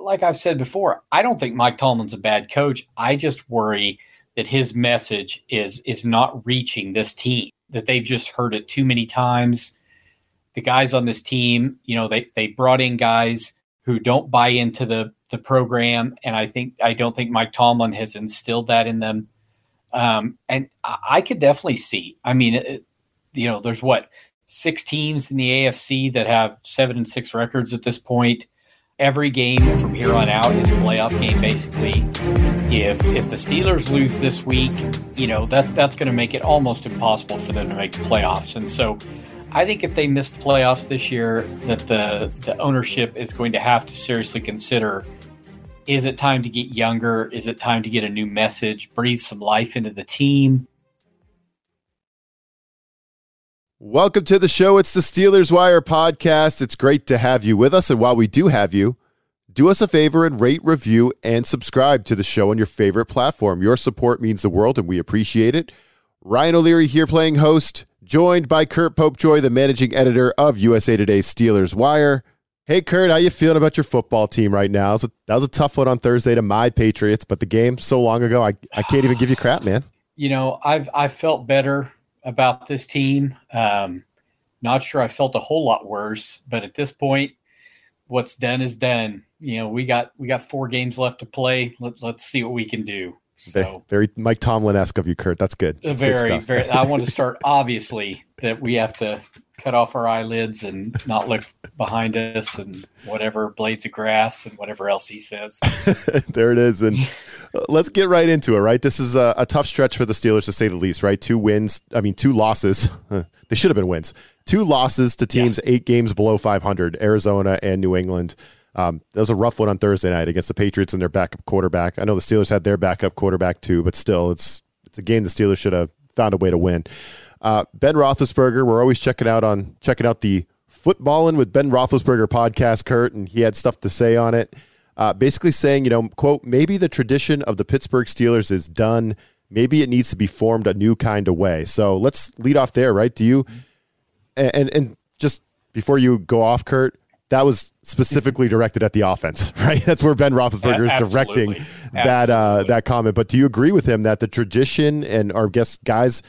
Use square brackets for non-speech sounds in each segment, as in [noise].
Like I've said before, I don't think Mike Tomlin's a bad coach. I just worry that his message is is not reaching this team, that they've just heard it too many times. The guys on this team, you know, they they brought in guys who don't buy into the the program, and I think I don't think Mike Tomlin has instilled that in them. Um, and I, I could definitely see. I mean, it, you know, there's what six teams in the AFC that have seven and six records at this point. Every game from here on out is a playoff game, basically. If if the Steelers lose this week, you know that that's going to make it almost impossible for them to make the playoffs. And so, I think if they miss the playoffs this year, that the the ownership is going to have to seriously consider: is it time to get younger? Is it time to get a new message? Breathe some life into the team. Welcome to the show. It's the Steelers Wire podcast. It's great to have you with us. And while we do have you, do us a favor and rate, review, and subscribe to the show on your favorite platform. Your support means the world, and we appreciate it. Ryan O'Leary here playing host, joined by Curt Popejoy, the managing editor of USA Today's Steelers Wire. Hey, Curt, how you feeling about your football team right now? That was a, tough one on Thursday to my Patriots, but the game so long ago, I, I can't even give you crap, man. You know, I've I've felt better about this team. Um, not sure I felt a whole lot worse, but at this point, what's done is done. You know, we got we got four games left to play. Let, let's see what we can do. So very Mike Tomlin esque of you, Curt. That's good. That's very, good very. I want to [laughs] start obviously that we have to cut off our eyelids and not look behind us and whatever blades of grass and whatever else he says. [laughs] there it is. And [laughs] let's get right into it. Right, this is a, a, tough stretch for the Steelers to say the least. Right, two wins. I mean, two losses. they should have been wins. Two losses to teams yeah. eight games below 500, Arizona and New England. Um, that was a rough one on Thursday night against the Patriots and their backup quarterback. I know the Steelers had their backup quarterback too, but still, it's it's a game the Steelers should have found a way to win. Uh, ben Roethlisberger, we're always checking out on checking out the Footbahlin with Ben Roethlisberger podcast, Curt, and he had stuff to say on it. Uh, basically saying, you know, quote, maybe the tradition of the Pittsburgh Steelers is done. Maybe it needs to be formed a new kind of way. So let's lead off there, right? Do you and and just before you go off, Curt, that was specifically directed at the offense, [laughs] right? That's where Ben Roethlisberger is directing that uh, that comment. But do you agree with him that the tradition and our guess guys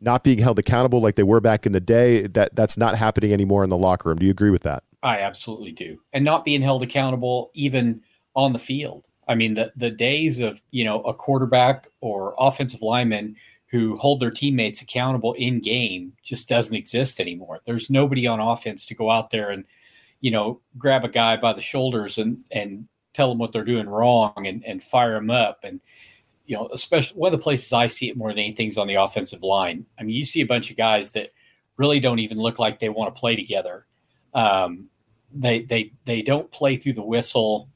not being held accountable like they were back in the day that that's not happening anymore in the locker room? Do you agree with that? I absolutely do, and not being held accountable even on the field. I mean, the the days of you know a quarterback or offensive lineman who hold their teammates accountable in game just doesn't exist anymore. There's nobody on offense to go out there and you know, grab a guy by the shoulders and and tell them what they're doing wrong and and fire them up. And you know, especially one of the places I see it more than anything is on the offensive line. I mean, you see a bunch of guys that really don't even look like they want to play together. Um, they they they don't play through the whistle.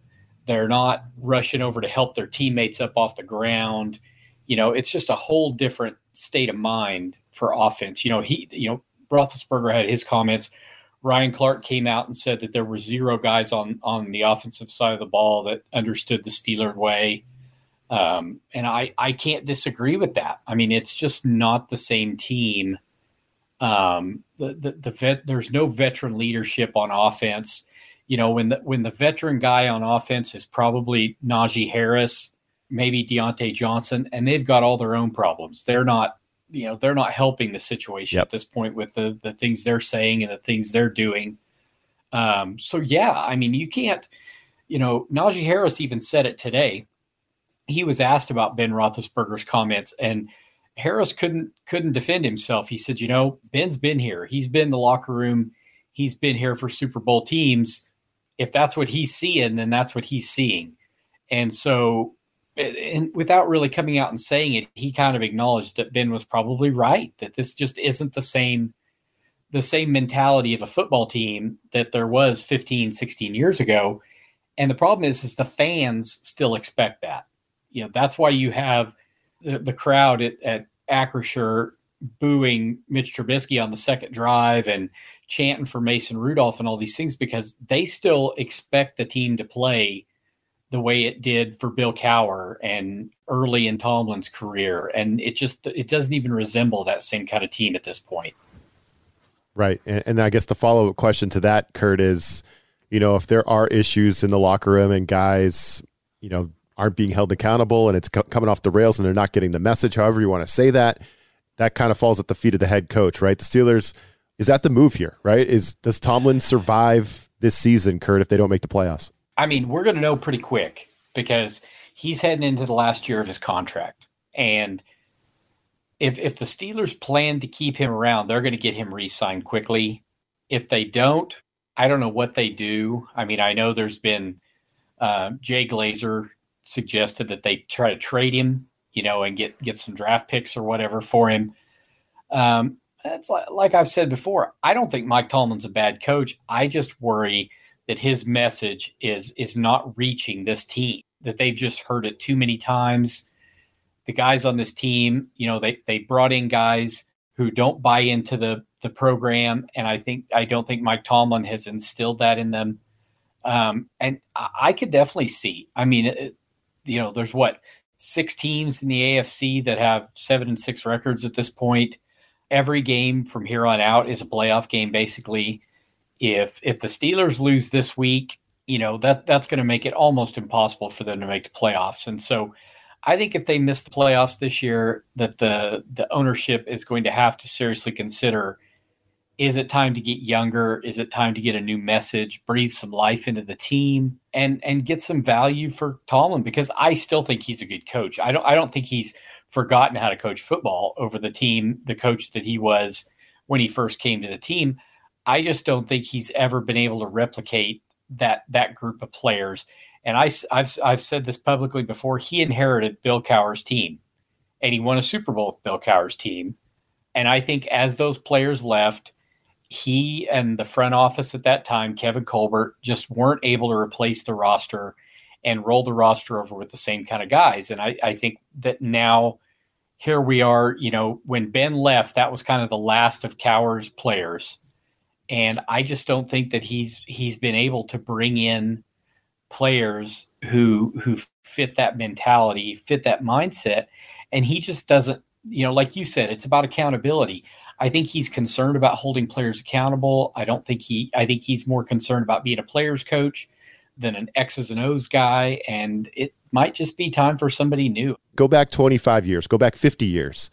They're not rushing over to help their teammates up off the ground. You know, it's just a whole different state of mind for offense. You know, he you know Roethlisberger had his comments Ryan Clark came out and said that there were zero guys on on the offensive side of the ball that understood the Steeler way. Um, and I, I can't disagree with that. I mean, it's just not the same team. Um, the, the, the vet, there's no veteran leadership on offense. You know, when the, when the veteran guy on offense is probably Najee Harris, maybe Diontae Johnson, and they've got all their own problems. They're not you know they're not helping the situation yep. at this point with the the things they're saying and the things they're doing. Um, so yeah, I mean you can't, you know, Najee Harris even said it today. He was asked about Ben Roethlisberger's comments, and Harris couldn't couldn't defend himself. He said, you know, Ben's been here. He's been in the locker room. He's been here for Super Bowl teams. If that's what he's seeing, then that's what he's seeing. And so and without really coming out and saying it, he kind of acknowledged that Ben was probably right that this just isn't the same the same mentality of a football team that there was 15, 16 years ago. And the problem is, is the fans still expect that. You know, that's why you have the, the crowd at, at Acrisure booing Mitch Trubisky on the second drive and chanting for Mason Rudolph and all these things because they still expect the team to play the way it did for Bill Cowher and early in Tomlin's career. And it just it doesn't even resemble that same kind of team at this point. Right. And, and I guess the follow up question to that, Curt, is, you know, if there are issues in the locker room and guys, you know, aren't being held accountable and it's co- coming off the rails and they're not getting the message, however you want to say that, that kind of falls at the feet of the head coach, right? The Steelers, is that the move here, right? Is does Tomlin survive this season, Curt, if they don't make the playoffs? I mean, we're going to know pretty quick because he's heading into the last year of his contract. And if if the Steelers plan to keep him around, they're going to get him re-signed quickly. If they don't, I don't know what they do. I mean, I know there's been uh, Jay Glazer suggested that they try to trade him, you know, and get get some draft picks or whatever for him. Um, that's like, like I've said before. I don't think Mike Tomlin's a bad coach. I just worry that his message is is not reaching this team. That they've just heard it too many times. The guys on this team, you know, they they brought in guys who don't buy into the the program, and I think I don't think Mike Tomlin has instilled that in them. Um, and I, I could definitely see. I mean, it, you know, there's what six teams in the AFC that have seven and six records at this point. Every game from here on out is a playoff game, basically if if the Steelers lose this week, you know that that's going to make it almost impossible for them to make the playoffs. And so, I think if they miss the playoffs this year, that the the ownership is going to have to seriously consider: is it time to get younger? Is it time to get a new message, breathe some life into the team, and and get some value for Tomlin? Because I still think he's a good coach. I don't I don't think he's forgotten how to coach football over the team, the coach that he was when he first came to the team. I just don't think he's ever been able to replicate that that group of players. And I, have I've said this publicly before. He inherited Bill Cowher's team, and he won a Super Bowl with Bill Cowher's team. And I think as those players left, he and the front office at that time, Kevin Colbert, just weren't able to replace the roster and roll the roster over with the same kind of guys. And I, I think that now here we are, you know, when Ben left, that was kind of the last of Cowher's players and I just don't think that he's he's been able to bring in players who who fit that mentality, fit that mindset, and he just doesn't. You know, like you said, it's about accountability. I think he's concerned about holding players accountable. I don't think he. I think he's more concerned about being a players coach than an X's and O's guy, and it might just be time for somebody new. Go back 25 years. Go back 50 years.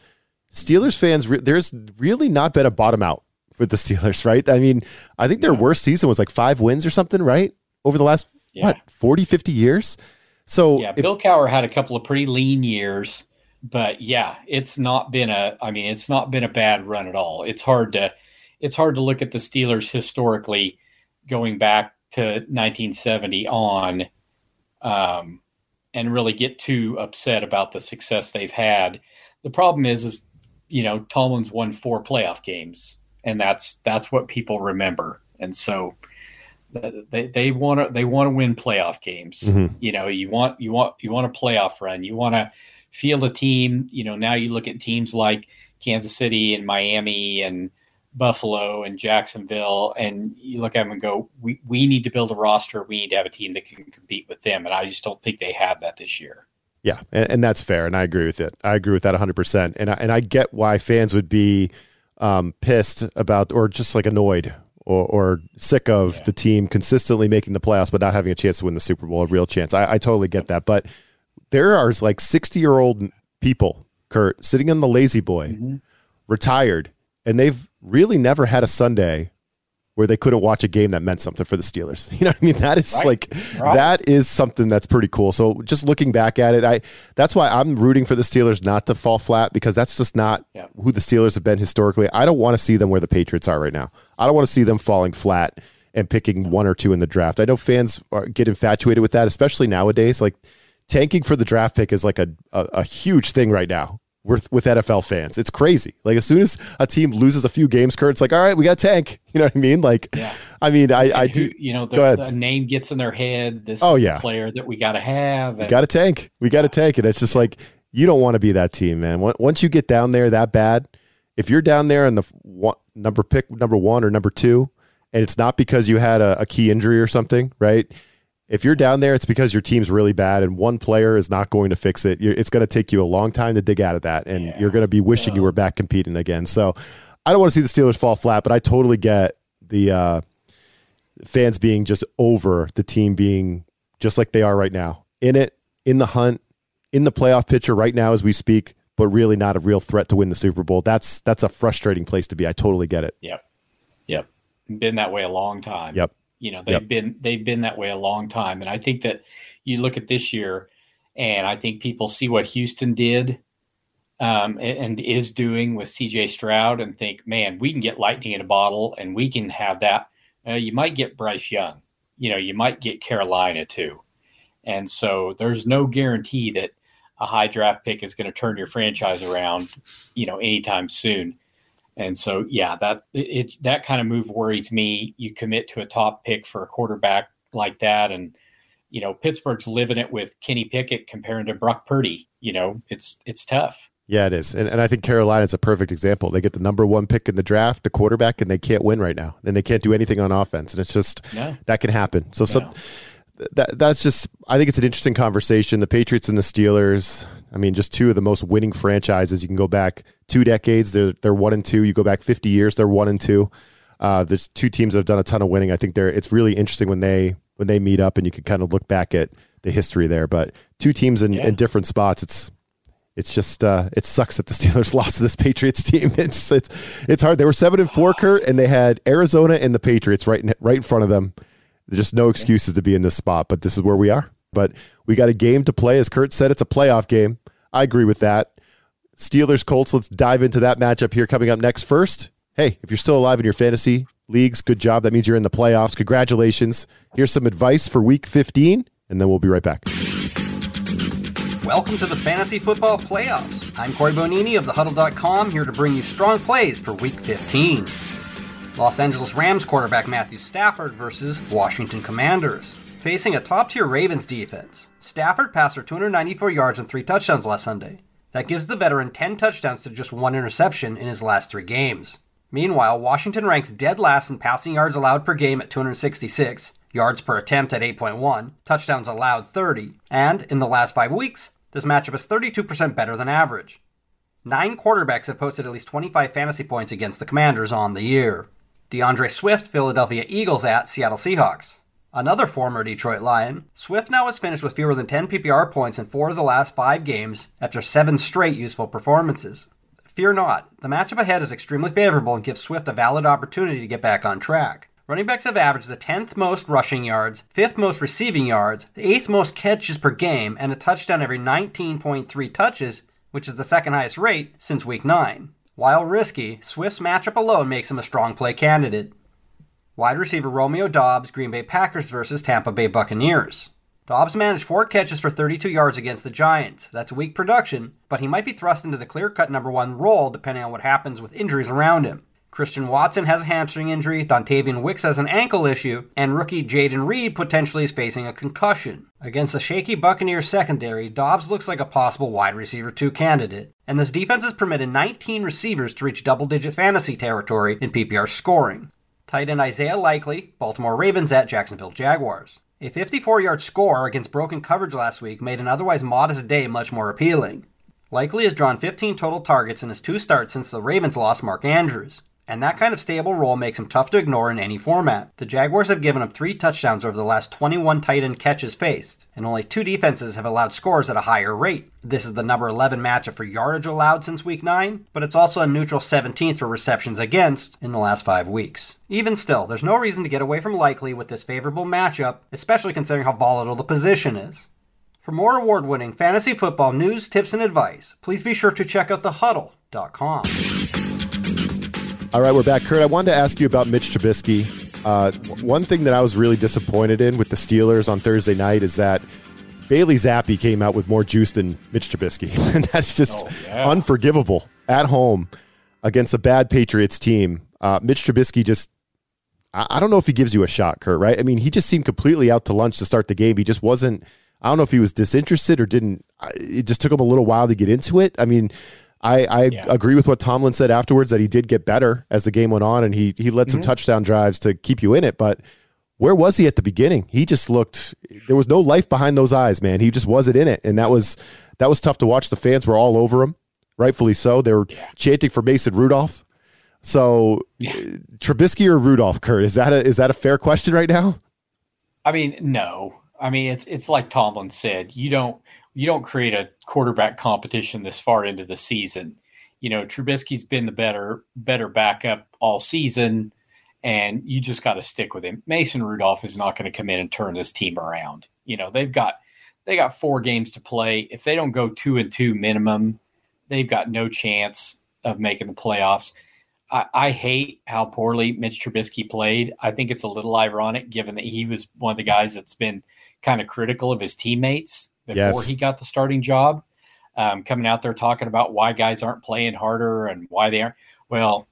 Steelers fans, there's really not been a bottom out for the Steelers, right? I mean, I think their worst season was like five wins or something, right? Over the last, yeah. what, 40, 50 years? So, yeah, if, Bill Cowher had a couple of pretty lean years, but yeah, it's not been a, I mean, it's not been a bad run at all. It's hard to, it's hard to look at the Steelers historically going back to 1970 on, um, and really get too upset about the success they've had. The problem is, is you know, Tomlin's won four playoff games and that's that's what people remember. And so they they want to they want to win playoff games. Mm-hmm. You know, you want you want you want a playoff run. You want to feel a team. You know, now you look at teams like Kansas City and Miami and Buffalo and Jacksonville, and you look at them and go, we, we need to build a roster. We need to have a team that can compete with them. And I just don't think they have that this year. Yeah, and, and that's fair, and I agree with it. I agree with that 100%. And I, and I get why fans would be – um, pissed about or just like annoyed or, or sick of yeah. the team consistently making the playoffs but not having a chance to win the Super Bowl, a real chance. I, I totally get that. But there are like 60 year old people, Curt, sitting on the lazy boy, mm-hmm. retired, and they've really never had a Sunday where they couldn't watch a game that meant something for the Steelers. [laughs] You know what I mean? That is right. like right. that is something that's pretty cool. So just looking back at it, I that's why I'm rooting for the Steelers not to fall flat because that's just not yeah. who the Steelers have been historically. I don't want to see them where the Patriots are right now. I don't want to see them falling flat and picking one or two in the draft. I know fans are, get infatuated with that, especially nowadays. Like tanking for the draft pick is like a, a, a huge thing right now with with NFL fans. It's crazy. Like as soon as a team loses a few games, Curt, it's like, all right, we got a tank. [laughs] You know what I mean? Like, Yeah. I mean, I, I Who- do. you know, the, the name gets in their head. This Oh, is yeah. the player that we got to have. We got to tank. We got to tank. And it's just like you don't want to be that team, man. Once you get down there that bad, if you're down there in the one, number pick number one or number two, and it's not because you had a, a key injury or something, right? If you're down there, it's because your team's really bad, and one player is not going to fix it. You're, it's going to take you a long time to dig out of that, and Yeah. you're going to be wishing you were back competing again. So, I don't want to see the Steelers fall flat, but I totally get the uh, fans being just over the team being just like they are right now in it, in the hunt, in the playoff picture right now as we speak, but really not a real threat to win the Super Bowl. That's that's a frustrating place to be. I totally get it. Yep. Yep. Been that way a long time. Yep. You know, they've Yep. been they've been that way a long time. And I think that you look at this year and I think people see what Houston did um, and, and is doing with CJ Stroud and think, man, we can get lightning in a bottle and we can have that. Uh, you might get Bryce Young. You know, you might get Carolina too. And so there's no guarantee that a high draft pick is going to turn your franchise around, you know, anytime soon. And so, yeah, that it, that kind of move worries me. You commit to a top pick for a quarterback like that, and you know Pittsburgh's living it with Kenny Pickett comparing to Brock Purdy. You know, it's it's tough. Yeah, it is. And, and I think Carolina's a perfect example. They get the number one pick in the draft, the quarterback, and they can't win right now. And they can't do anything on offense. And it's just No, that can happen. So some, that that's just I think it's an interesting conversation. The Patriots and the Steelers. I mean, just two of the most winning franchises. You can go back two decades. They're they're one and two. You go back fifty years. They're one and two. Uh, there's two teams that have done a ton of winning. I think they're it's really interesting when they when they meet up and you can kind of look back at the history there. But two teams in, Yeah. in different spots. It's it's just uh, it sucks that the [laughs] Steelers lost to this Patriots team. [laughs] It's it's it's hard. They were seven and four, Curt, and they had Arizona and the Patriots right in, right in front of them. There's just no excuses to be in this spot, but this is where we are. But we got a game to play. As Curt said, it's a playoff game. I agree with that. Steelers Colts. Let's dive into that matchup here coming up next. First, hey, if you're still alive in your fantasy leagues, good job. That means you're in the playoffs. Congratulations. Here's some advice for Week 15, and then we'll be right back. Welcome to the Fantasy Football Playoffs. I'm Corey Bonini of TheHuddle.com here to bring you strong plays for Week 15. Los Angeles Rams quarterback Matthew Stafford versus Washington Commanders. Facing a top tier Ravens defense, Stafford passed for 294 yards and three touchdowns last Sunday. That gives the veteran 10 touchdowns to just one interception in his last three games. Meanwhile, Washington ranks dead last in passing yards allowed per game at 266, yards per attempt at 8.1, touchdowns allowed 30, and in the last five weeks, this matchup is 32% better than average. Nine quarterbacks have posted at least 25 fantasy points against the Commanders on the year. D'Andre Swift, Philadelphia Eagles at Seattle Seahawks. Another former Detroit Lion, Swift now has finished with fewer than 10 PPR points in four of the last five games after seven straight useful performances. Fear not, the matchup ahead is extremely favorable and gives Swift a valid opportunity to get back on track. Running backs have averaged the 10th most rushing yards, 5th most receiving yards, the 8th most catches per game, and a touchdown every 19.3 touches, which is the second highest rate since week 9. While risky, Swift's matchup alone makes him a strong play candidate. Wide receiver Romeo Doubs, Green Bay Packers versus Tampa Bay Buccaneers. Doubs managed four catches for 32 yards against the Giants. That's weak production, but he might be thrust into the clear cut number one role depending on what happens with injuries around him. Christian Watson has a hamstring injury, Dontayvion Wicks has an ankle issue, and rookie Jayden Reed potentially is facing a concussion. Against the shaky Buccaneers secondary, Doubs looks like a possible wide receiver 2 candidate. And this defense has permitted 19 receivers to reach double digit fantasy territory in PPR scoring. Tight end Isaiah Likely, Baltimore Ravens at Jacksonville Jaguars. A 54 yard score against broken coverage last week made an otherwise modest day much more appealing. Likely has drawn 15 total targets in his two starts since the Ravens lost Mark Andrews. And that kind of stable role makes him tough to ignore in any format. The Jaguars have given up three touchdowns over the last 21 tight end catches faced, and only two defenses have allowed scores at a higher rate. This is the number 11 matchup for yardage allowed since week 9, but it's also a neutral 17th for receptions against in the last five weeks. Even still, there's no reason to get away from Likely with this favorable matchup, especially considering how volatile the position is. For more award winning fantasy football news, tips, and advice, please be sure to check out thehuddle.com. All right, we're back. Curt, I wanted to ask you about Mitch Trubisky. Uh, one thing that I was really disappointed in with the Steelers on Thursday night is that Bailey Zappe came out with more juice than Mitch Trubisky, [laughs] and that's just Oh, yeah. unforgivable at home against a bad Patriots team. Uh, Mitch Trubisky just. I I don't know if he gives you a shot, Curt, right? I mean, he just seemed completely out to lunch to start the game. He just wasn't, I don't know if he was disinterested or didn't, it just took him a little while to get into it. I mean, I, I Yeah. agree with what Tomlin said afterwards that he did get better as the game went on and he, he led some touchdown drives to keep you in it. But where was he at the beginning? He just looked, there was no life behind those eyes, man. He just wasn't in it. And that was, that was tough to watch. The fans were all over him, rightfully so. They were chanting for Mason Rudolph. So uh, Trubisky or Rudolph, Curt, is that a, is that a fair question right now? I mean, no. I mean, it's it's like Tomlin said. You don't you don't create a quarterback competition this far into the season. You know, Trubisky's been the better better backup all season, and you just got to stick with him. Mason Rudolph is not going to come in and turn this team around. You know, they've got they got four games to play. If they don't go two and two minimum, they've got no chance of making the playoffs. I, I hate how poorly Mitch Trubisky played. I think it's a little ironic given that he was one of the guys that's been kind of critical of his teammates before Yes. he got the starting job. Um, coming out there talking about why guys aren't playing harder and why they aren't. Well,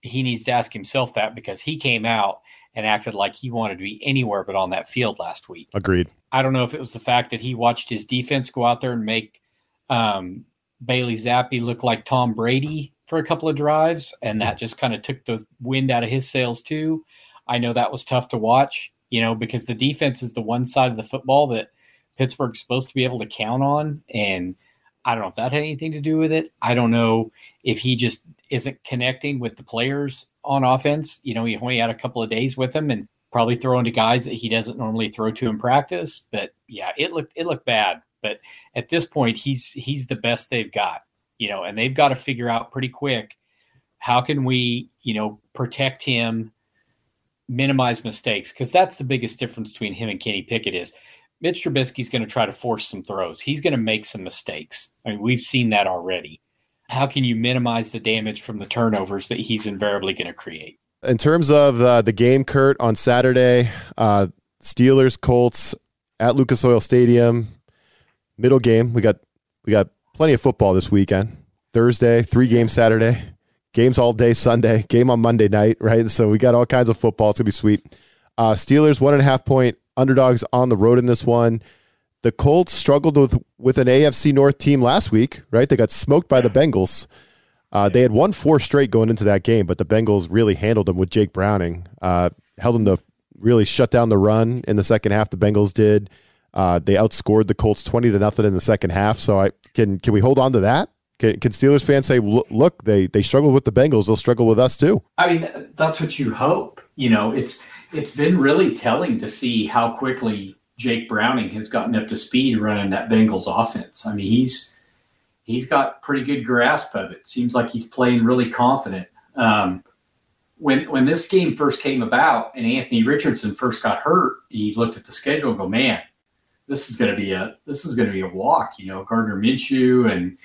he needs to ask himself that because he came out and acted like he wanted to be anywhere but on that field last week. Agreed. I don't know if it was the fact that he watched his defense go out there and make um, Bailey Zappe look like Tom Brady for a couple of drives, and that just kind of took the wind out of his sails too. I know that was tough to watch, you know, because the defense is the one side of the football that Pittsburgh's supposed to be able to count on, and I don't know if that had anything to do with it. I don't know if he just isn't connecting with the players on offense. You know, he only had a couple of days with them, and probably throwing to guys that he doesn't normally throw to in practice. But yeah, it looked it looked bad. But at this point, he's he's the best they've got, you know, and they've got to figure out pretty quick how can we, you know, protect him, minimize mistakes, because that's the biggest difference between him and Kenny Pickett is Mitch Trubisky's going to try to force some throws. He's going to make some mistakes. I mean, we've seen that already. How can you minimize the damage from the turnovers that he's invariably going to create? In terms of uh, the game, Curt, on Saturday, uh, Steelers, Colts at Lucas Oil Stadium, middle game. We got we got plenty of football this weekend. Thursday, three games Saturday, games all day Sunday, game on Monday night, right? So we got all kinds of football. It's gonna be sweet. Uh, Steelers one and a half point underdogs on the road in this one. The Colts struggled with with an AFC North team last week, right? They got smoked by the Bengals. Uh, they had won four straight going into that game, but the Bengals really handled them with Jake Browning. Uh, held them to really shut down the run in the second half. The Bengals did. Uh, they outscored the Colts twenty to nothing in the second half. So I can can we hold on to that? Can, can Steelers fans say, "Look, look, they they struggled with the Bengals. They'll struggle with us too." I mean, that's what you hope. You know, it's it's been really telling to see how quickly Jake Browning has gotten up to speed running that Bengals offense. I mean, he's he's got pretty good grasp of it. Seems like he's playing really confident. Um, when when this game first came about and Anthony Richardson first got hurt, he looked at the schedule and go, "Man, this is going to be a this is going to be a walk." You know, Gardner Minshew and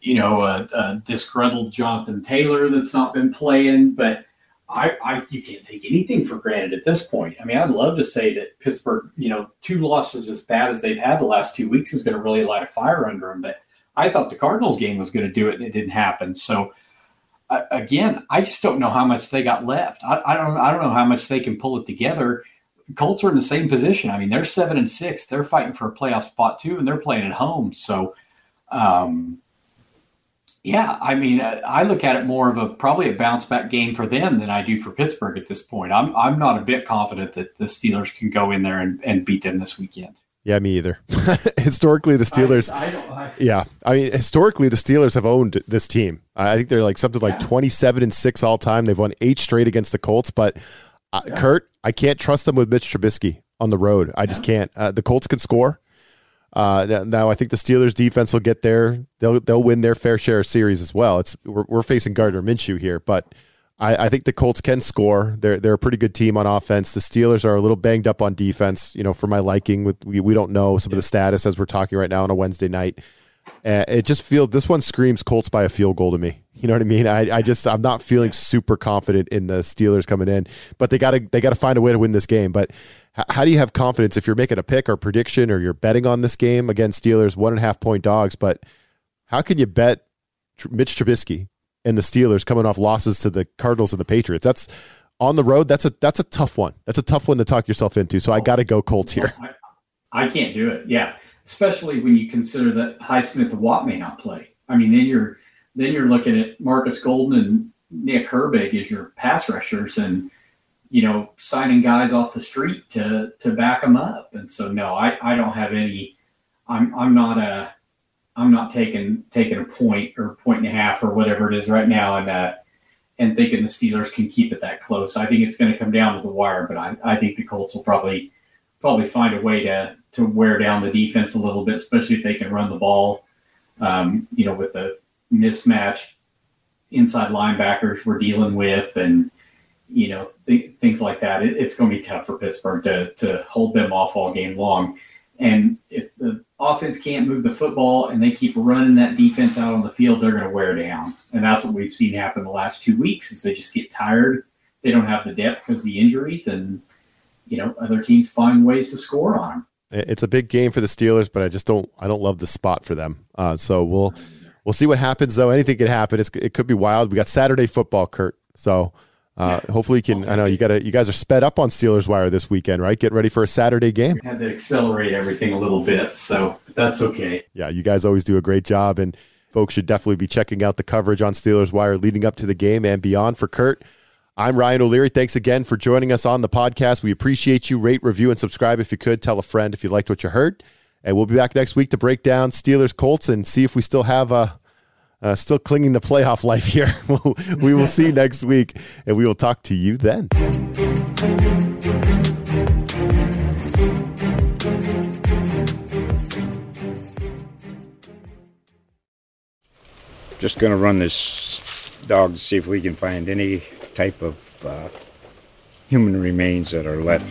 you know a, a disgruntled Jonathan Taylor that's not been playing, but. I, I you can't take anything for granted at this point. I mean, I'd love to say that Pittsburgh, you know, two losses as bad as they've had the last two weeks is going to really light a fire under them. But I thought the Cardinals game was going to do it, and it didn't happen. So uh, again, I just don't know how much they got left. I, I don't I don't know how much they can pull it together. Colts are in the same position. I mean, they're seven and six. They're fighting for a playoff spot too, and they're playing at home. So. Um, yeah, I mean, uh, I look at it more of a probably a bounce back game for them than I do for Pittsburgh at this point. I'm I'm not a bit confident that the Steelers can go in there and, and beat them this weekend. Yeah, me either. [laughs] Historically, the Steelers. I, I don't. I, Yeah, I mean, historically, the Steelers have owned this team. I think they're like something like twenty-seven and six all time. They've won eight straight against the Colts. But uh, Curt, I can't trust them with Mitch Trubisky on the road. I just can't. Uh, the Colts can score. Uh, now- I think the Steelers defense will get there. They'll they'll win their fair share of series as well. It's we're, we're facing Gardner Minshew here, but I, I think the Colts can score. They're they're a pretty good team on offense. The Steelers are a little banged up on defense. You know, for my liking, with we, we don't know some of the status as we're talking right now on a Wednesday night. Uh, it just feels this one screams Colts by a field goal to me. You know what I mean? I, I just I'm not feeling super confident in the Steelers coming in, but they got to they got to find a way to win this game. But how do you have confidence if you're making a pick or prediction or you're betting on this game against Steelers one and a half point dogs? But how can you bet Mitch Trubisky and the Steelers coming off losses to the Cardinals and the Patriots? That's on the road. That's a that's a tough one. That's a tough one to talk yourself into. So I got to go Colts here. I, I, can't do it. Yeah, especially when you consider that Highsmith and Watt may not play. I mean, then you're then you're looking at Marcus Golden and Nick Herbig as your pass rushers, and you know, signing guys off the street to to back them up. And so no, I I don't have any. I'm I'm not a I'm not taking taking a point or point and a half or whatever it is right now, and uh, and thinking the Steelers can keep it that close. I think it's going to come down to the wire, but I, I think the Colts will probably probably find a way to to wear down the defense a little bit, especially if they can run the ball. Um, you know, with the mismatch inside linebackers we're dealing with, and you know, th- things like that. It, it's going to be tough for Pittsburgh to, to hold them off all game long. And if the offense can't move the football and they keep running that defense out on the field, they're going to wear down. And that's what we've seen happen the last two weeks is they just get tired. They don't have the depth because of the injuries and, you know, other teams find ways to score on them. It's a big game for the Steelers, but I just don't, I don't love the spot for them. Uh, so we'll, we'll see what happens though. Anything could happen. It's, it could be wild. We got Saturday football, Curt. So uh, hopefully, you can. I know you got to. You guys are sped up on Steelers Wire this weekend, right? Getting ready for a Saturday game. We had to accelerate everything a little bit, so that's okay. Yeah, you guys always do a great job, and folks should definitely be checking out the coverage on Steelers Wire leading up to the game and beyond. For Curt, I'm Ryan O'Leary. Thanks again for joining us on the podcast. We appreciate you. Rate, review, and subscribe if you could. Tell a friend if you liked what you heard. And we'll be back next week to break down Steelers Colts and see if we still have a uh, still clinging to playoff life here. [laughs] we will see [laughs] next week, and we will talk to you then. Just going to run this dog to see if we can find any type of uh, human remains that are left